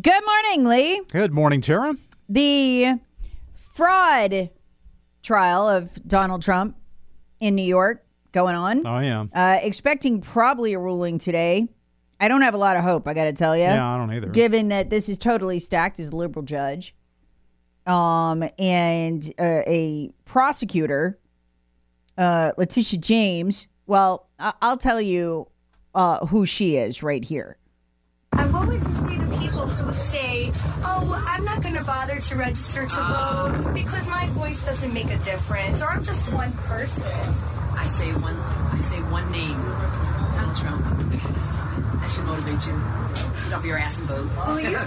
Good morning, Lee. Good morning, Tara. The fraud trial of Donald Trump in New York going on. Oh, yeah. Uh, expecting probably a ruling today. I don't have a lot of hope, I got to tell you. Yeah, I don't either. Given that this is totally stacked as a liberal judge um, and uh, a prosecutor, uh, Letitia James, well, I- I'll tell you uh, who she is right here. And what would you to bother to register to vote because my voice doesn't make a difference, or I'm just one person? I say one. I say one name. Donald Trump. That should motivate you. Get off your ass and vote. Will you,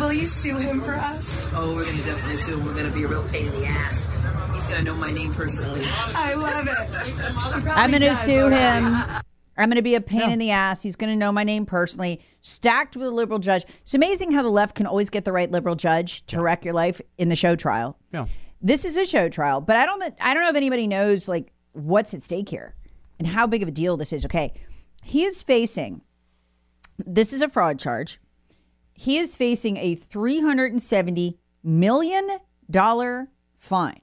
will you sue him for us? Oh, we're gonna definitely sue. Him. We're gonna be a real pain in the ass. He's gonna know my name personally. I love it. I'm going to does, sue all right. him. I'm going to be a pain in the ass. He's going to know my name personally. Stacked with a liberal judge. It's amazing how the left can always get the right liberal judge to wreck your life in the show trial. Yeah. This is a show trial, but I don't. I don't know if anybody knows like what's at stake here and how big of a deal this is. Okay, he is facing. This is a fraud charge. He is facing a three hundred and seventy million dollar fine.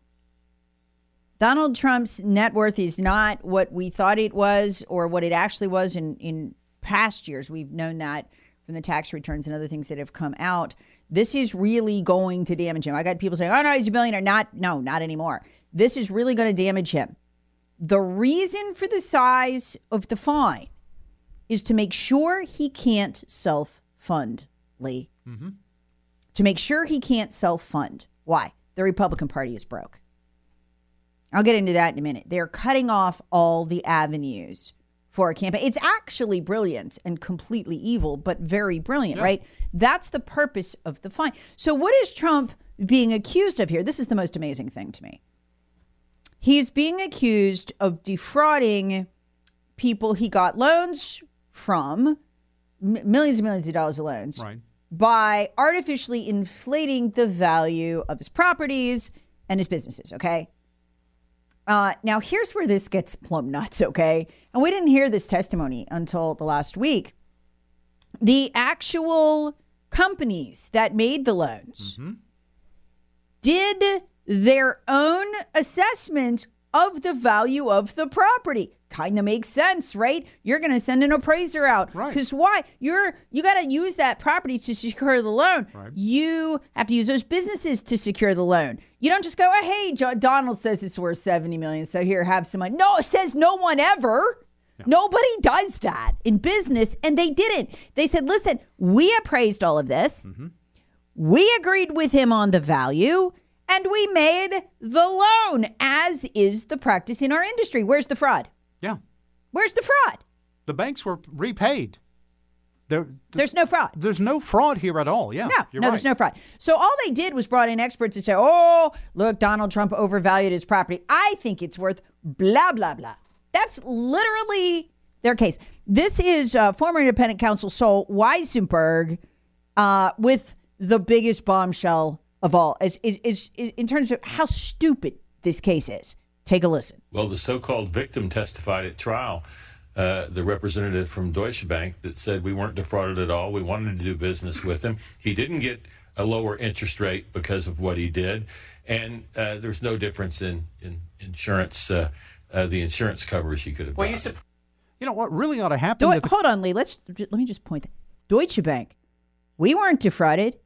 Donald Trump's net worth is not what we thought it was or what it actually was in, in past years. We've known that from the tax returns and other things that have come out. This is really going to damage him. I got people saying, oh, no, he's a billionaire. Not, no, not anymore. This is really going to damage him. The reason for the size of the fine is to make sure he can't self fund, Lee. Mm-hmm. To make sure he can't self fund. Why? The Republican Party is broke. I'll get into that in a minute. They're cutting off all the avenues for a campaign. It's actually brilliant and completely evil, but very brilliant, right? That's the purpose of the fine. So, what is Trump being accused of here? This is the most amazing thing to me. He's being accused of defrauding people he got loans from, millions and millions of dollars of loans, Right. by artificially inflating the value of his properties and his businesses, okay? Uh, now, here's where this gets plumb nuts, okay? And we didn't hear this testimony until the last week. The actual companies that made the loans did their own assessment of the value of the property. Kind of makes sense, right? You're going to send an appraiser out Right. because why? You're you got to use that property to secure the loan. You have to use those businesses to secure the loan. You don't just go, oh, "Hey, Donald says it's worth seventy million, so here, have some money." No, it says no one ever. Nobody does that in business, and they didn't. They said, "Listen, we appraised all of this." Mm-hmm. We agreed with him on the value and we made the loan, as is the practice in our industry. Where's the fraud? Yeah. Where's the fraud? The banks were repaid. There, There's no fraud. there's no fraud here at all. Yeah. No, you're no, right. there's no fraud. So all they did was brought in experts to say, "Oh, look, Donald Trump overvalued his property. I think it's worth blah blah blah." That's literally their case. This is uh, former independent counsel Sol Wisenberg uh, with the biggest bombshell of all, is, is, is, is in terms of how stupid this case is. Take a listen. Well, the so-called victim testified at trial. Uh, the representative from Deutsche Bank that said we weren't defrauded at all. We wanted to do business with him. He didn't get a lower interest rate because of what he did, and uh, there's no difference in in insurance. Uh, uh, the insurance coverage he could have. Were you gotten. You know what really ought to happen? Deu- with the- hold on, Lee. Let's let me just point that Deutsche Bank. We weren't defrauded.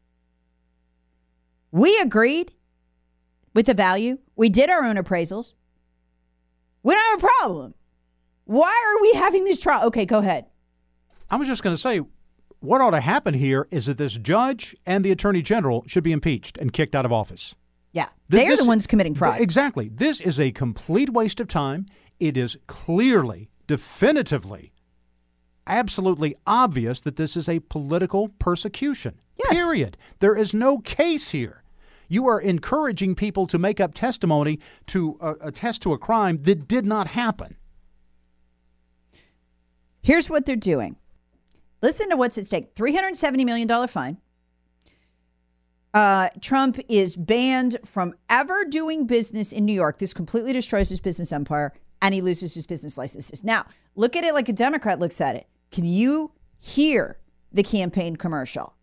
We agreed with the value. We did our own appraisals. We don't have a problem. Why are we having this trial? Okay, go ahead. I was just going to say, what ought to happen here is that this judge and the attorney general should be impeached and kicked out of office. Yeah. Th- They're the ones committing fraud. Exactly. This is a complete waste of time. It is clearly, definitively, absolutely obvious that this is a political persecution. Yes. Period. There is no case here. You are encouraging people to make up testimony to uh, attest to a crime that did not happen. Here's what they're doing. Listen to what's at stake $370 million fine. Uh, Trump is banned from ever doing business in New York. This completely destroys his business empire and he loses his business licenses. Now, look at it like a Democrat looks at it. Can you hear the campaign commercial?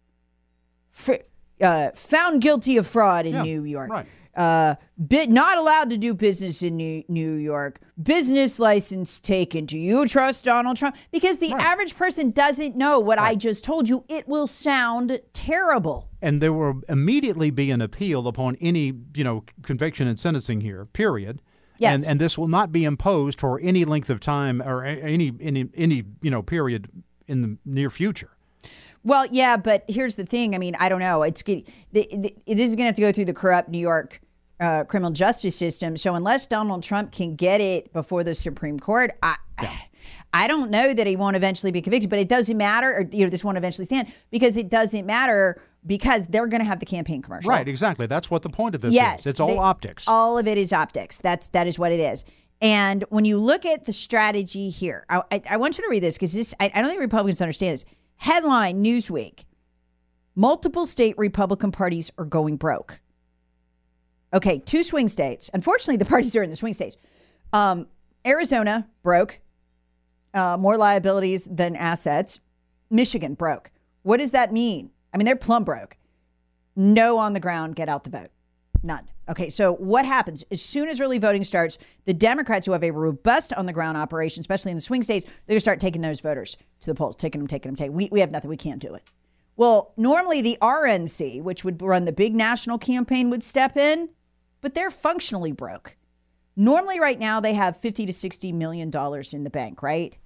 Fr- uh, found guilty of fraud in Yeah, New York. right. Uh, bit not allowed to do business in New, New York. Business license taken. Do you trust Donald Trump? Because the average person doesn't know what I just told you. It will sound terrible. and there will immediately be an appeal upon any you know conviction and sentencing here period Yes. and and this will not be imposed for any length of time or any any any you know period in the near future Well, yeah, but here's the thing. I mean, I don't know. It's the, the, this is going to have to go through the corrupt New York uh, criminal justice system. So unless Donald Trump can get it before the Supreme Court, I. I don't know that he won't eventually be convicted, but it doesn't matter, or you know, this won't eventually stand because it doesn't matter because they're going to have the campaign commercial. right exactly that's what the point of this Yes, is it's all they- optics All of it is optics. That's that is what it is. And when you look at the strategy here, I, I, I want you to read this because this I, I don't think Republicans understand this. Headline Newsweek: Multiple state Republican parties are going broke. Okay, two swing states. Unfortunately, the parties are in the swing states. Um, Arizona broke, uh, more liabilities than assets. Michigan broke. What does that mean? I mean, they're plumb broke no on the ground get out the vote. None. Okay, so what happens as soon as early voting starts? The Democrats, who have a robust on the ground operation, especially in the swing states, they're going to start taking those voters to the polls, taking them, taking them, taking. We we have nothing. We can't do it. Well, normally the RNC, which would run the big national campaign, would step in, but they're functionally broke. Normally, right now they have fifty to sixty million dollars in the bank. Right?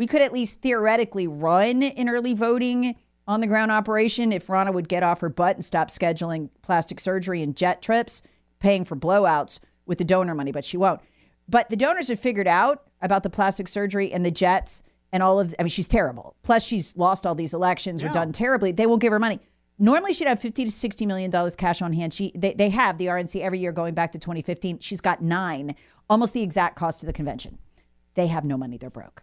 we could at least theoretically run an early voting on the ground operation if Ronna would get off her butt and stop scheduling plastic surgery and jet trips, paying for blowouts with the donor money, but she won't. But the donors have figured out about the plastic surgery and the jets and all of I mean she's terrible. Plus she's lost all these elections or done terribly. They won't give her money. Normally she'd have 50 to 60 million dollars cash on hand. She they, they have the RNC every year going back to 2015. She's got 9, almost the exact cost of the convention. They have no money, they're broke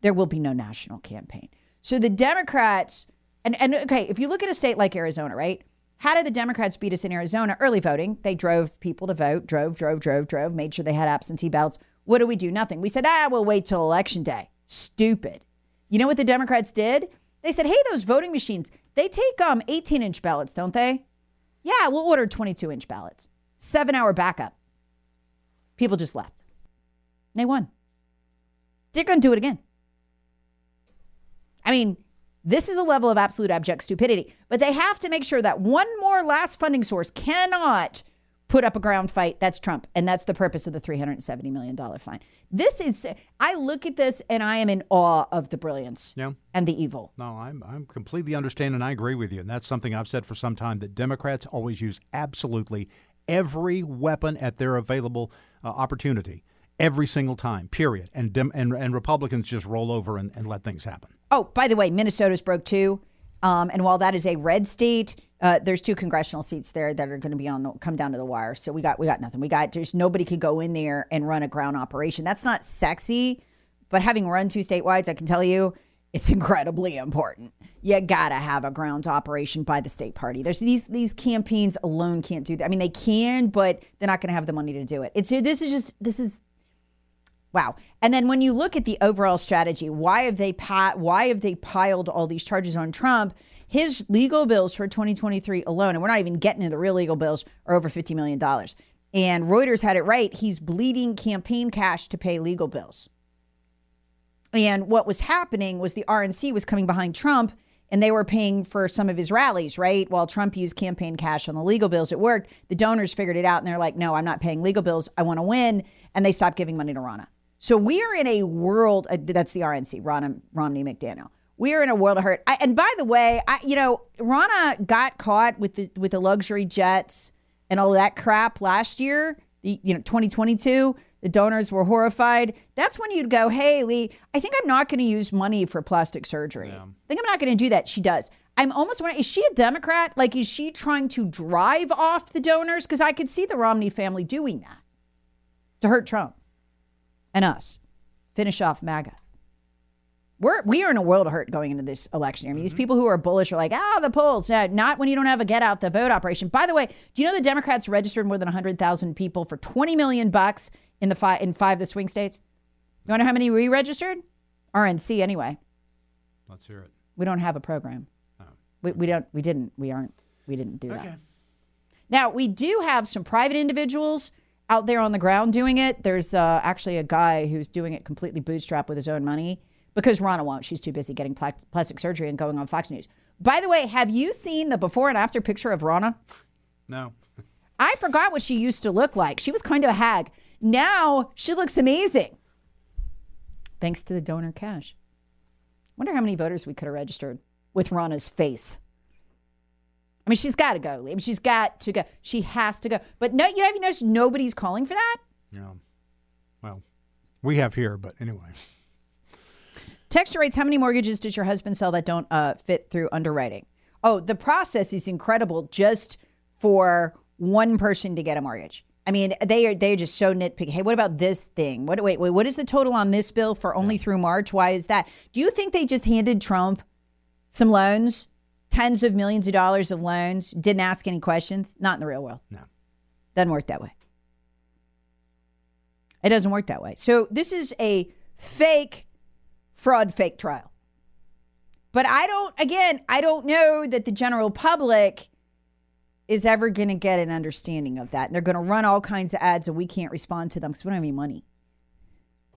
there will be no national campaign. So the Democrats, and, and okay, if you look at a state like Arizona, right? How did the Democrats beat us in Arizona? Early voting. They drove people to vote, drove, drove, drove, drove, made sure they had absentee ballots. What do we do? Nothing. We said, ah, we'll wait till election day. Stupid. You know what the Democrats did? They said, hey, those voting machines, they take um 18 inch ballots, don't they? Yeah, we'll order 22 inch ballots. Seven hour backup. People just left. They won. They're going to do it again. I mean, this is a level of absolute abject stupidity, but they have to make sure that one more last funding source cannot put up a ground fight. That's Trump. And that's the purpose of the $370 million fine. This is, I look at this and I am in awe of the brilliance Yeah. and the evil. No, I'm I'm completely understand and I agree with you. And that's something I've said for some time that Democrats always use absolutely every weapon at their available uh, opportunity every single time. Period. And Dem- and and Republicans just roll over and, and let things happen. Oh, by the way, Minnesota's broke too. Um, and while that is a red state, uh, there's two congressional seats there that are going to be on the, come down to the wire. So we got we got nothing. We got there's nobody could go in there and run a ground operation. That's not sexy, but having run two statewide, I can tell you it's incredibly important. You gotta have a ground operation by the state party. There's these these campaigns alone can't do that. I mean, they can, but they're not going to have the money to do it. It's this is just this is Wow. And then when you look at the overall strategy, why have they why have they piled all these charges on Trump? His legal bills for 2023 alone, and we're not even getting into the real legal bills, are over 50 million dollars. And Reuters had it right. He's bleeding campaign cash to pay legal bills. And what was happening was the RNC was coming behind Trump and they were paying for some of his rallies, right? While Trump used campaign cash on the legal bills, it worked. The donors figured it out and they're like, no, I'm not paying legal bills. I want to win. And they stopped giving money to Ronna. So we are in a world, uh, that's the RNC, Ronna, Romney McDaniel. We are in a world of hurt. I, and by the way, I, you know, Ronna got caught with the with the luxury jets and all that crap last year. The you know 2022, the donors were horrified. That's when you'd go, "Hey, Lee, I think I'm not going to use money for plastic surgery. I think I'm not going to do that." She does. I'm almost wondering, is she a Democrat? Like, is she trying to drive off the donors? Because I could see the Romney family doing that to hurt Trump and us. Finish off MAGA. We're we are in a world of hurt going into this election. I mean, these people who are bullish are like, ah, the polls. Yeah, not when you don't have a get out the vote operation. By the way, do you know the Democrats registered more than hundred thousand people for twenty million bucks in the five in five of the swing states? You want to know how many we registered? RNC anyway. Let's hear it. We don't have a program. We, we don't. We didn't. We aren't. We didn't do that. Now we do have some private individuals out there on the ground doing it. There's uh, actually a guy who's doing it completely bootstrap with his own money because Ronna won't. She's too busy getting pla- plastic surgery and going on Fox News. By the way, have you seen the before and after picture of Ronna? No. I forgot what she used to look like. She was kind of a hag. Now she looks amazing. Thanks to the donor cash. Wonder how many voters we could have registered with Ronna's face. I mean, she's got to go. I mean, she's got to go. She has to go. But no, you know, have you noticed nobody's calling for that? Yeah. Well, we have here, but anyway. Texture rates, how many mortgages does your husband sell that don't uh, fit through underwriting? Oh, the process is incredible just for one person to get a mortgage. I mean, they are they're just so nitpicky. Hey, what about this thing? What wait, wait, what is the total on this bill for only through March? Why is that? Do you think they just handed Trump some loans, tens of millions of dollars of loans, didn't ask any questions? Not in the real world. No. Doesn't work that way. It doesn't work that way. So this is a fake fraud fake trial. But I don't again, I don't know that the general public is ever going to get an understanding of that. And they're going to run all kinds of ads and we can't respond to them because we don't have any money.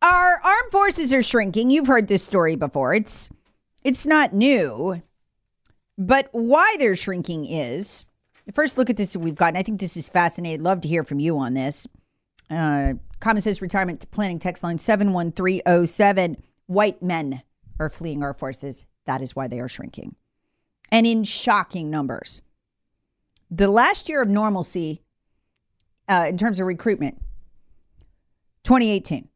Our armed forces are shrinking. You've heard this story before. It's it's not new. But why they're shrinking is first look at this we've gotten. I think this is fascinating. Love to hear from you on this. Uh, Common Sense Retirement Planning text line 71307. White men are fleeing our forces. That is why they are shrinking. And in shocking numbers. The last year of normalcy uh, in terms of recruitment, 2018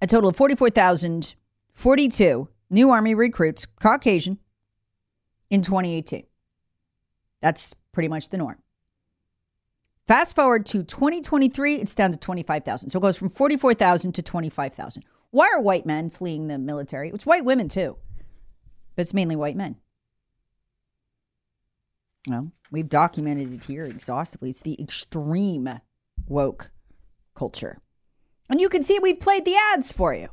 a total of 44,042 new Army recruits, Caucasian, in 2018. That's pretty much the norm. Fast forward to 2023, it's down to 25,000. So it goes from 44,000 to 25,000. Why are white men fleeing the military? It's white women too, but it's mainly white men. Well, we've documented it here exhaustively. It's the extreme woke culture. And you can see we've played the ads for you.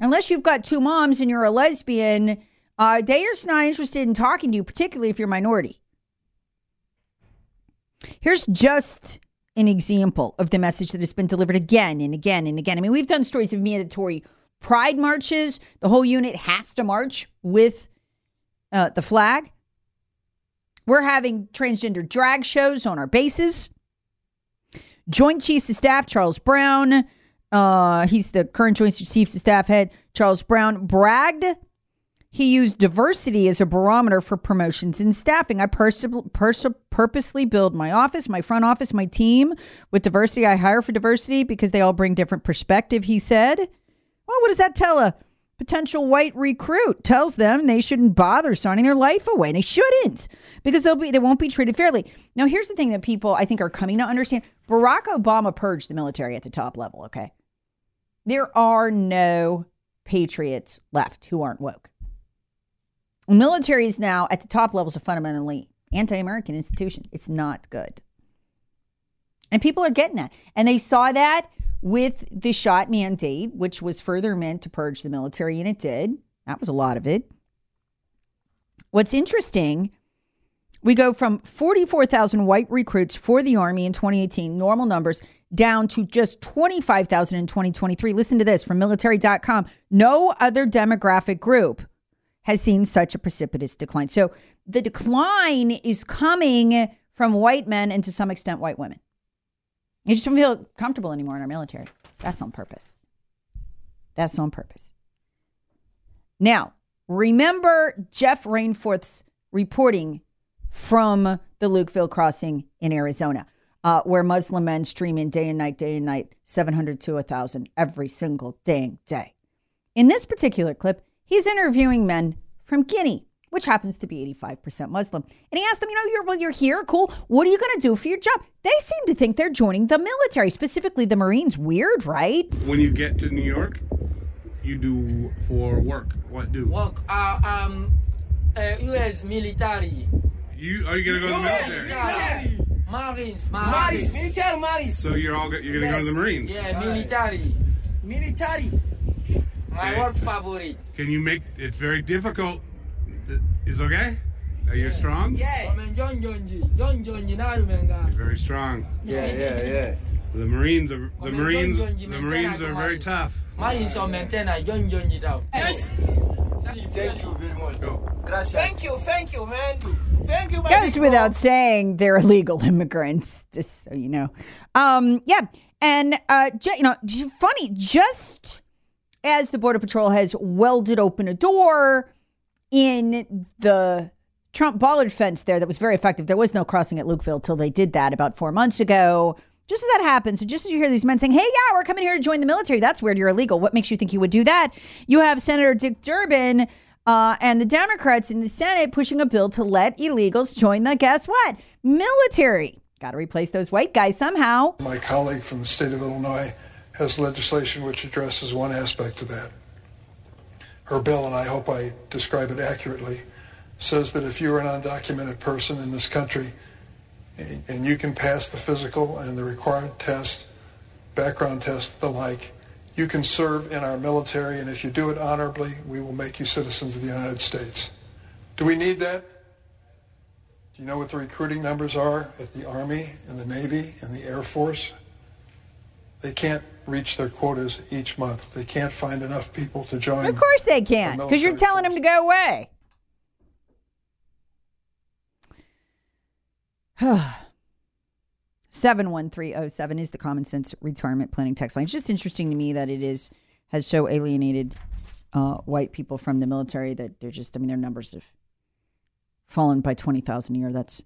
Unless you've got two moms and you're a lesbian, uh, they're just not interested in talking to you, particularly if you're minority. Here's just an example of the message that has been delivered again and again and again. I mean, we've done stories of mandatory pride marches. The whole unit has to march with uh, the flag. We're having transgender drag shows on our bases. Joint Chiefs of Staff Charles Brown, uh, he's the current Joint Chiefs of Staff head. Charles Brown bragged he used diversity as a barometer for promotions and staffing. I pers- pers- purposely build my office, my front office, my team with diversity. I hire for diversity because they all bring different perspective, he said. Well, what does that tell a potential white recruit? Tells them they shouldn't bother signing their life away. They shouldn't because they'll be they won't be treated fairly. Now, here's the thing that people I think are coming to understand. Barack Obama purged the military at the top level, okay? There are no patriots left who aren't woke. Military is now at the top levels a fundamentally anti-American institution. It's not good. And people are getting that. And they saw that with the shot mandate, which was further meant to purge the military, and it did. That was a lot of it. What's interesting, we go from 44,000 white recruits for the Army in 2018, normal numbers, down to just 25,000 in 2023. Listen to this from military.com. No other demographic group has seen such a precipitous decline. So the decline is coming from white men and to some extent white women. You just don't feel comfortable anymore in our military. That's on purpose. That's on purpose. Now, remember Jeff Rainforth's reporting from the Lukeville crossing in Arizona, uh, where Muslim men stream in day and night, day and night, 700 to 1,000 every single dang day. In this particular clip, he's interviewing men from Guinea, which happens to be 85% Muslim. And he asked them, you know, you're, well, you're here, cool. What are you going to do for your job? They seem to think they're joining the military, specifically the Marines. Weird, right? When you get to New York, you do for work. What do? Work, uh, um, uh, U.S. military. You are you gonna go to the military? Yeah. Marines, Marines, Marines. military Marines. So you're all go- you're gonna go to the Marines. Yeah, military. Military. My Okay. work favorite. Can you make? It's very difficult. Is okay? Are you strong? Yeah. Omen John Jonji, John Jonji narumenga. Very strong. Yeah, yeah, yeah. The Marines are the Marines. The Marines are very Marines. tough. Marines are maintainer John Jonji tau. Thank you very much. Gracias. Thank you, thank you, man. Thank you, my Goes without saying they're illegal immigrants, just so you know. Um, yeah, and uh, you know, funny. Just as the border patrol has welded open a door in the Trump bollard fence there that was very effective. There was no crossing at Lukeville till they did that about four months ago. Just as that happens, so just as you hear these men saying, "Hey, yeah, we're coming here to join the military," that's weird. You're illegal. What makes you think you would do that? You have Senator Dick Durbin uh, and the Democrats in the Senate pushing a bill to let illegals join the guess what military. Got to replace those white guys somehow. My colleague from the state of Illinois has legislation which addresses one aspect of that. Her bill, and I hope I describe it accurately, says that if you're an undocumented person in this country and you can pass the physical and the required test, background test, the like, you can serve in our military, and if you do it honorably, we will make you citizens of the United States. Do we need that? Do you know what the recruiting numbers are at the Army and the Navy and the Air Force? They can't reach their quotas each month. They can't find enough people to join. Of course they can, the because you're telling them to go away. Seven one three zero seven is the common sense retirement planning text line. It's just interesting to me that it is has so alienated uh, white people from the military that they're just. I mean, their numbers have fallen by twenty thousand a year. That's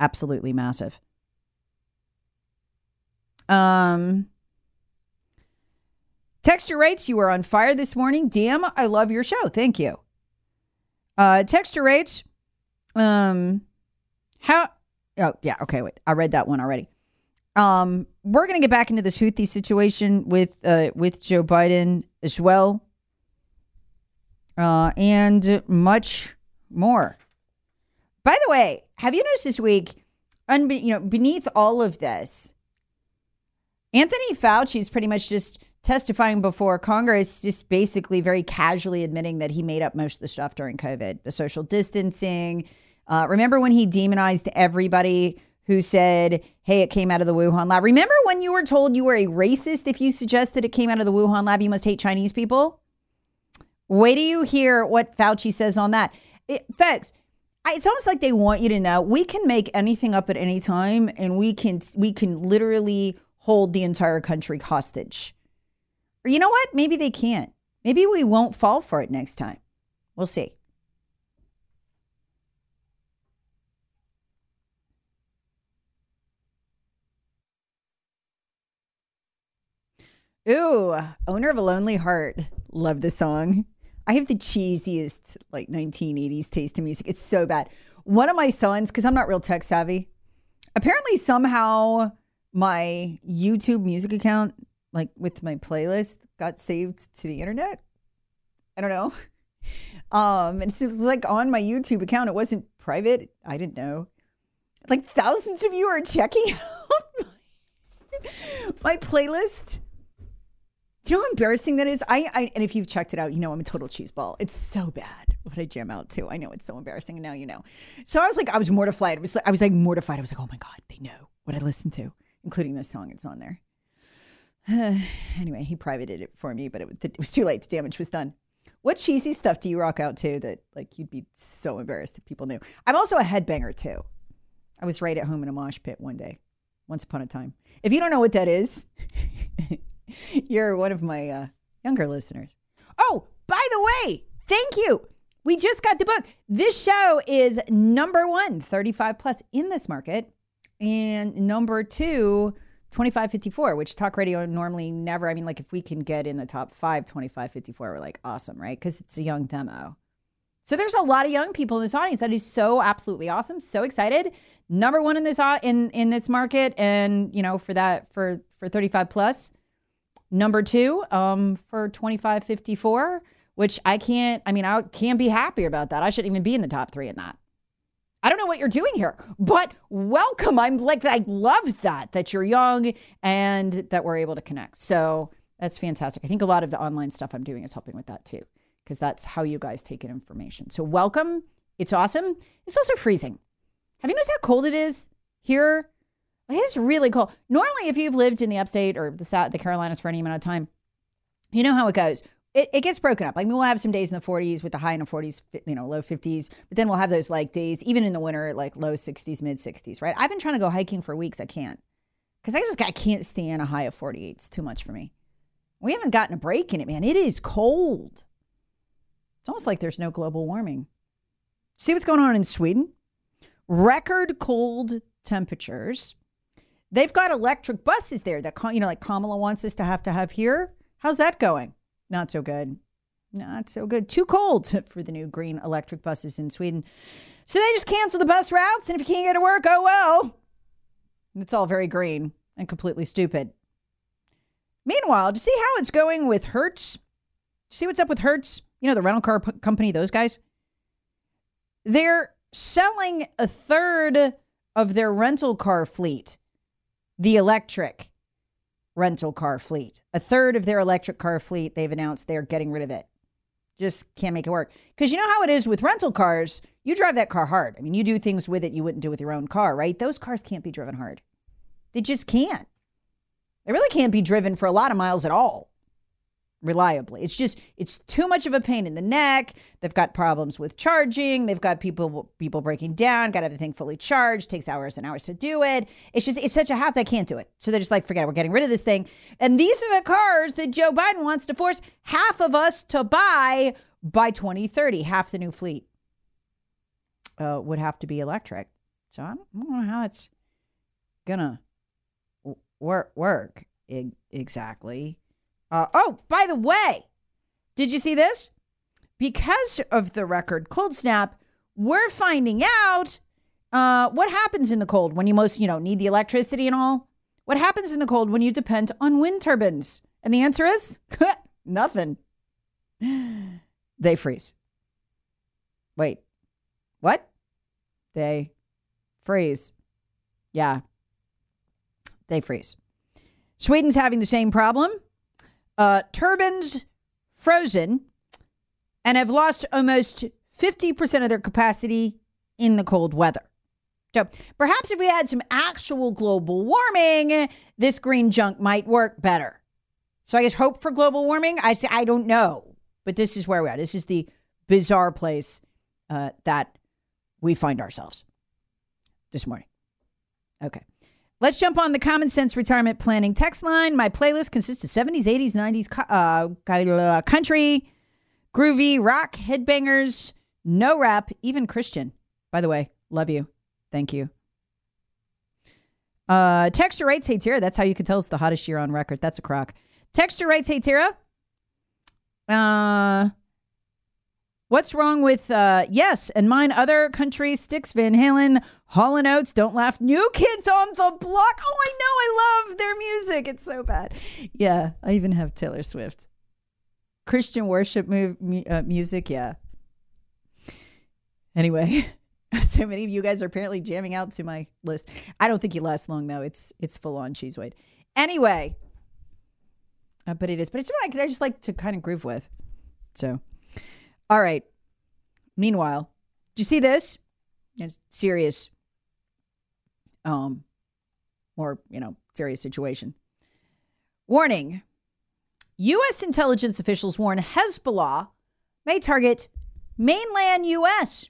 absolutely massive. Um, Texture rates, you are on fire this morning. DM, I love your show. Thank you. Uh, texture rates, um, how? Oh yeah, okay. Wait, I read that one already. Um, we're gonna get back into this Houthi situation with uh with Joe Biden as well, uh, and much more. By the way, have you noticed this week? Unbe- you know, beneath all of this, Anthony Fauci is pretty much just testifying before Congress, just basically very casually admitting that he made up most of the stuff during COVID, the social distancing. Uh, remember when he demonized everybody who said, hey, it came out of the Wuhan lab? Remember when you were told you were a racist if you suggested it came out of the Wuhan lab, you must hate Chinese people? Wait till you hear what Fauci says on that. it, folks. It's almost like they want you to know we can make anything up at any time, and we can we can literally hold the entire country hostage. Or you know what? Maybe they can't. Maybe we won't fall for it next time. We'll see. Ooh, owner of a lonely heart. Love the song. I have the cheesiest like 1980s taste in music. It's so bad. One of my sons, because I'm not real tech savvy, apparently somehow my YouTube music account, like with my playlist, got saved to the internet. I don't know. Um, and it was like on my YouTube account. It wasn't private. I didn't know. Like thousands of you are checking out my, my playlist. Do you know how embarrassing that is? I, I and if you've checked it out, you know I'm a total cheeseball. It's so bad what I jam out to. I know it's so embarrassing, and now you know. So I was like, I was mortified. I was, like, I was like mortified. I was like, oh my god, they know what I listen to, including this song. It's on there. anyway, he privated it for me, but it, it was too late. The damage was done. What cheesy stuff do you rock out to that like you'd be so embarrassed if people knew? I'm also a headbanger too. I was right at home in a mosh pit one day, once upon a time. If you don't know what that is, you're one of my uh, younger listeners. Oh, by the way, thank you. We just got the book. This show is number one, 35 plus in this market, and number two, 2554, which talk radio normally never. I mean, like if we can get in the top five, 2554, we're like awesome, right? Because it's a young demo. So there's a lot of young people in this audience. That is so absolutely awesome. So excited. Number one in this in in this market, and you know for that for for 35 plus. Number two, um, for 2554, which I can't. I mean, I can't be happier about that. I shouldn't even be in the top three in that. I don't know what you're doing here, but welcome. I'm like, I love that, that you're young and that we're able to connect. So that's fantastic. I think a lot of the online stuff I'm doing is helping with that too, because that's how you guys take in information. So welcome. It's awesome. It's also freezing. Have you noticed how cold it is here? It's really cold. Normally, if you've lived in the upstate or the South, the Carolinas for any amount of time, you know how it goes it, it gets broken up. Like we'll have some days in the 40s with the high in the 40s, you know, low 50s, but then we'll have those like days, even in the winter, like low 60s, mid 60s, right? I've been trying to go hiking for weeks. I can't because I just I can't stand a high of 48. It's too much for me. We haven't gotten a break in it, man. It is cold. It's almost like there's no global warming. See what's going on in Sweden? Record cold temperatures. They've got electric buses there that you know, like Kamala wants us to have to have here. How's that going? Not so good. Not so good. Too cold for the new green electric buses in Sweden. So they just cancel the bus routes, and if you can't get to work, oh well. It's all very green and completely stupid. Meanwhile, do you see how it's going with Hertz? See what's up with Hertz? You know, the rental car p- company, those guys? They're selling a third of their rental car fleet, the electric rental car fleet. A third of their electric car fleet, they've announced they're getting rid of it. Just can't make it work. Because you know how it is with rental cars, you drive that car hard. I mean, you do things with it you wouldn't do with your own car, right? Those cars can't be driven hard. They just can't. They really can't be driven for a lot of miles at all reliably. It's just it's too much of a pain in the neck. They've got problems with charging. They've got people people breaking down. Got everything fully charged. Takes hours and hours to do it. It's just it's such a hassle. They can't do it. So they're just like, forget it. We're getting rid of this thing. And these are the cars that Joe Biden wants to force half of us to buy by 2030. Half the new fleet uh, would have to be electric. So I don't, I don't know how it's gonna work work exactly. Uh, oh, by the way, did you see this? Because of the record cold snap, we're finding out uh, what happens in the cold when you most, you know, need the electricity and all. What happens in the cold when you depend on wind turbines? And the answer is nothing. They freeze. Wait, what? They freeze. Yeah, they freeze. Sweden's having the same problem uh, turbines frozen and have lost almost 50% of their capacity in the cold weather. So perhaps if we had some actual global warming, this green junk might work better. So I guess hope for global warming. I say I don't know, but this is where we're. This is the bizarre place uh, that we find ourselves this morning. Okay. Let's jump on the common sense retirement planning text line. My playlist consists of 70s, 80s, 90s uh, country, groovy, rock, headbangers, no rap, even Christian. By the way, love you. Thank you. Uh, Texture writes, Hey Tara, that's how you can tell it's the hottest year on record. That's a crock. Texture writes, Hey Tara, uh, What's wrong with uh yes, and mine other countries, Styx, Van Halen, Hall and Oates, Don't Laugh, New Kids on the Block. Oh, I know, I love their music. It's so bad. Yeah, I even have Taylor Swift. Christian worship move, uh, music, yeah. Anyway, so many of you guys are apparently jamming out to my list. I don't think you last long though. It's it's full on cheese weight. Anyway, uh, but it is. But it's like I just like to kind of groove with. So. All right. Meanwhile, do you see this? It's serious, um, more, you know, serious situation. Warning U.S. intelligence officials warn Hezbollah may target mainland U.S.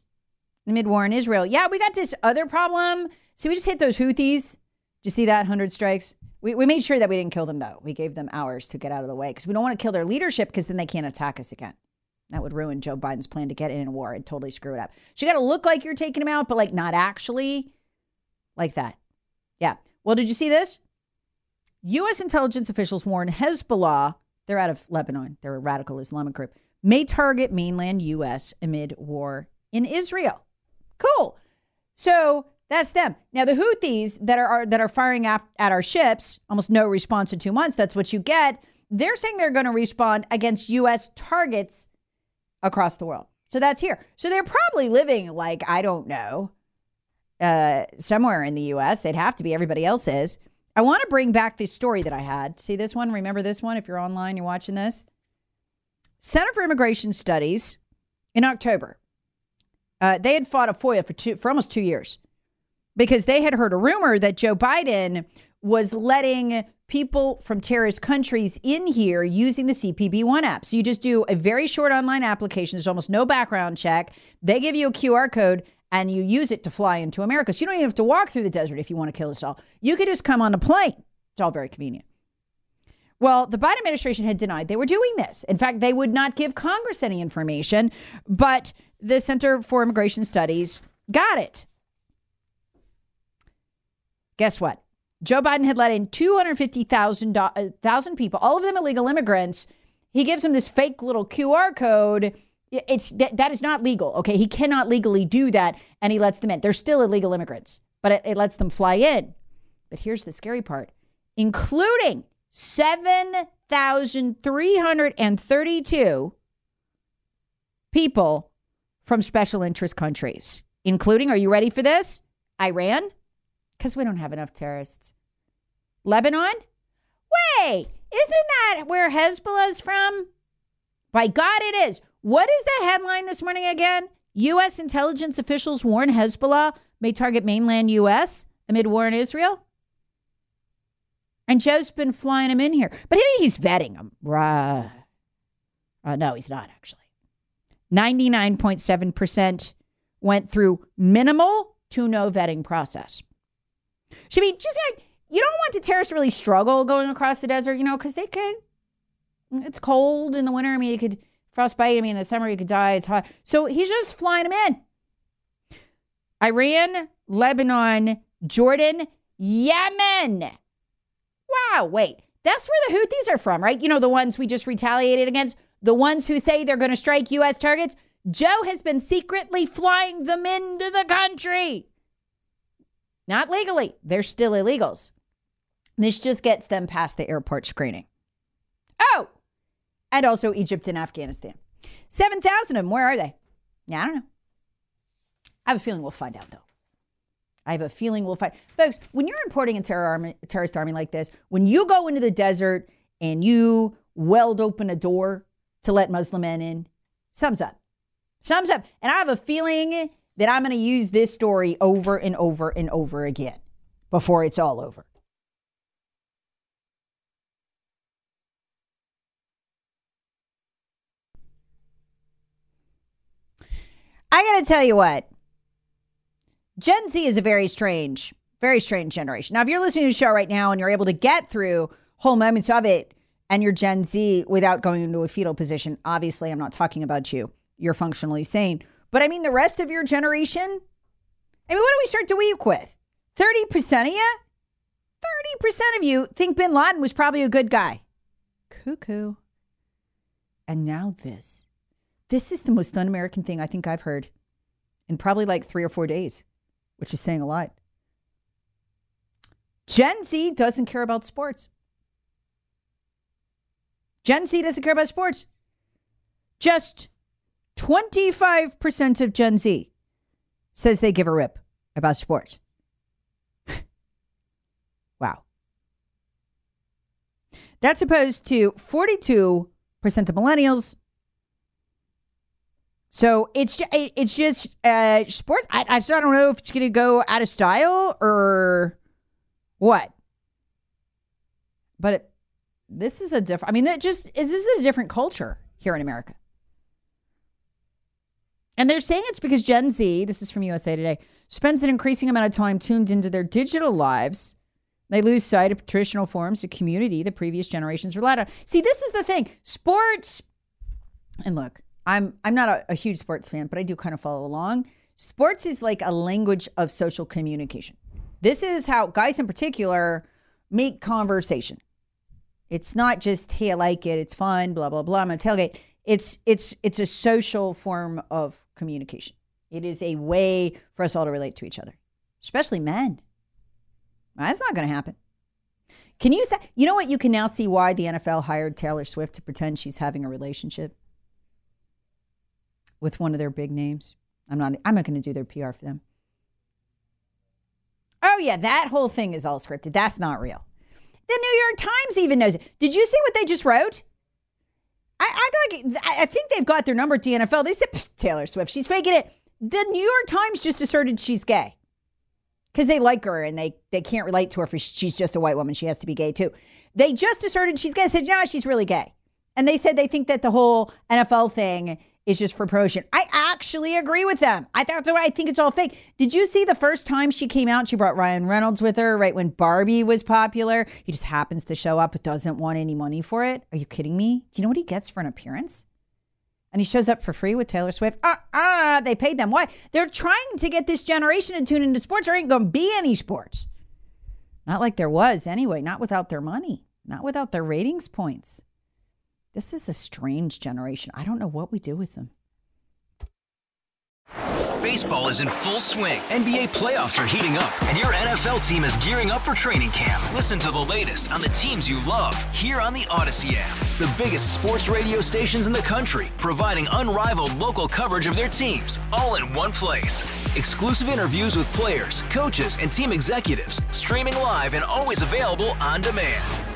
mid war in Israel. Yeah, we got this other problem. See, we just hit those Houthis. Did you see that? 100 strikes. We, we made sure that we didn't kill them, though. We gave them hours to get out of the way because we don't want to kill their leadership because then they can't attack us again. That would ruin Joe Biden's plan to get in a war and totally screw it up. So you got to look like you're taking him out, but like not actually like that. Yeah. Well, did you see this? U.S. intelligence officials warn Hezbollah, they're out of Lebanon, they're a radical Islamic group, may target mainland U.S. amid war in Israel. Cool. So that's them. Now the Houthis that are, are that are firing at our ships, almost no response in two months. That's what you get. They're saying they're going to respond against U.S. targets across the world. So that's here. So they're probably living like, I don't know, uh, somewhere in the US. They'd have to be. Everybody else is. I want to bring back this story that I had. See this one? Remember this one? If you're online, you're watching this. Center for Immigration Studies in October, uh, they had fought a FOIA for two, for almost two years because they had heard a rumor that Joe Biden was letting people from terrorist countries in here using the CBP One app. So you just do a very short online application. There's almost no background check. They give you a QR code and you use it to fly into America. So you don't even have to walk through the desert if you want to kill us all. You could just come on a plane. It's all very convenient. Well, the Biden administration had denied they were doing this. In fact, they would not give Congress any information, but the Center for Immigration Studies got it. Guess what? Joe Biden had let in 250,000 uh, people, all of them illegal immigrants. He gives them this fake little QR code. It's that, that is not legal. Okay, he cannot legally do that, and he lets them in. They're still illegal immigrants, but it, it lets them fly in. But here's the scary part: including 7,332 people from special interest countries, including, are you ready for this? Iran, because we don't have enough terrorists. Lebanon? Wait, isn't that where Hezbollah's from? By God, it is. What is the headline this morning again? U.S. intelligence officials warn Hezbollah may target mainland U.S. amid war in Israel. And Joe's been flying him in here. But maybe he's vetting them. Uh, uh, no, he's not actually. 99.7% went through minimal to no vetting process. Should be just like you don't want the terrorists to really struggle going across the desert, you know, because they could. It's cold in the winter. I mean, you could frostbite. I mean, in the summer you could die. It's hot. So he's just flying them in. Iran, Lebanon, Jordan, Yemen. Wow, wait. That's where the Houthis are from, right? You know, the ones we just retaliated against, the ones who say they're going to strike U.S. targets. Joe has been secretly flying them into the country. Not legally, they're still illegals. This just gets them past the airport screening. Oh, and also Egypt and Afghanistan. 7,000 of them, where are they? Yeah, I don't know. I have a feeling we'll find out, though. I have a feeling we'll find. Folks, when you're importing a terror army, terrorist army like this, when you go into the desert and you weld open a door to let Muslim men in, sums up. Sums up. And I have a feeling that I'm going to use this story over and over and over again before it's all over. I got to tell you what. Gen Z is a very strange, very strange generation. Now, if you're listening to the show right now and you're able to get through whole moments of it and you're Gen Z without going into a fetal position, obviously, I'm not talking about you. You're functionally sane. But I mean, the rest of your generation, I mean, what do we start the week with? 30% of you? 30% of you think bin Laden was probably a good guy. Cuckoo. And now this. This is the most un American thing I think I've heard in probably like three or four days, which is saying a lot. Gen Z doesn't care about sports. Gen Z doesn't care about sports. Just 25% of Gen Z says they give a rip about sports. wow. That's opposed to 42% of millennials. So it's it's just uh, sports. I, I still don't know if it's going to go out of style or what. But it, this is a different. I mean, that just is this is a different culture here in America. And they're saying it's because Gen Z, this is from USA Today, spends an increasing amount of time tuned into their digital lives. They lose sight of traditional forms of community the previous generations relied on. See, this is the thing. Sports, and look, I'm I'm not a, a huge sports fan, but I do kind of follow along. Sports is like a language of social communication. This is how guys in particular make conversation. It's not just, hey, I like it, it's fun, blah, blah, blah. I'm gonna tailgate. It's it's it's a social form of communication. It is a way for us all to relate to each other, especially men. That's not going to happen. Can you say, you know what? You can now see why the NFL hired Taylor Swift to pretend she's having a relationship with one of their big names. I'm not, I'm not going to do their PR for them. Oh, yeah, that whole thing is all scripted. That's not real. The New York Times even knows it. Did you see what they just wrote? I, I, I think they've got their number at the NFL. They said Taylor Swift, she's faking it. The New York Times just asserted she's gay because they like her and they, they can't relate to her for she's just a white woman. She has to be gay too. They just asserted she's gay. Said, no, she's really gay. And they said they think that the whole NFL thing is just for promotion. I actually agree with them. I that's why I think it's all fake. Did you see the first time she came out? She brought Ryan Reynolds with her right when Barbie was popular. He just happens to show up but doesn't want any money for it. Are you kidding me? Do you know what he gets for an appearance? And he shows up for free with Taylor Swift. Ah, uh, uh, they paid them. Why? They're trying to get this generation to tune into sports. There ain't to be any sports. Not like there was anyway, not without their money, not without their ratings points. This is a strange generation. I don't know what we do with them. Baseball is in full swing. NBA playoffs are heating up, and your NFL team is gearing up for training camp. Listen to the latest on the teams you love here on the Audacy app. The biggest sports radio stations in the country, providing unrivaled local coverage of their teams, all in one place. Exclusive interviews with players, coaches, and team executives, streaming live and always available on demand.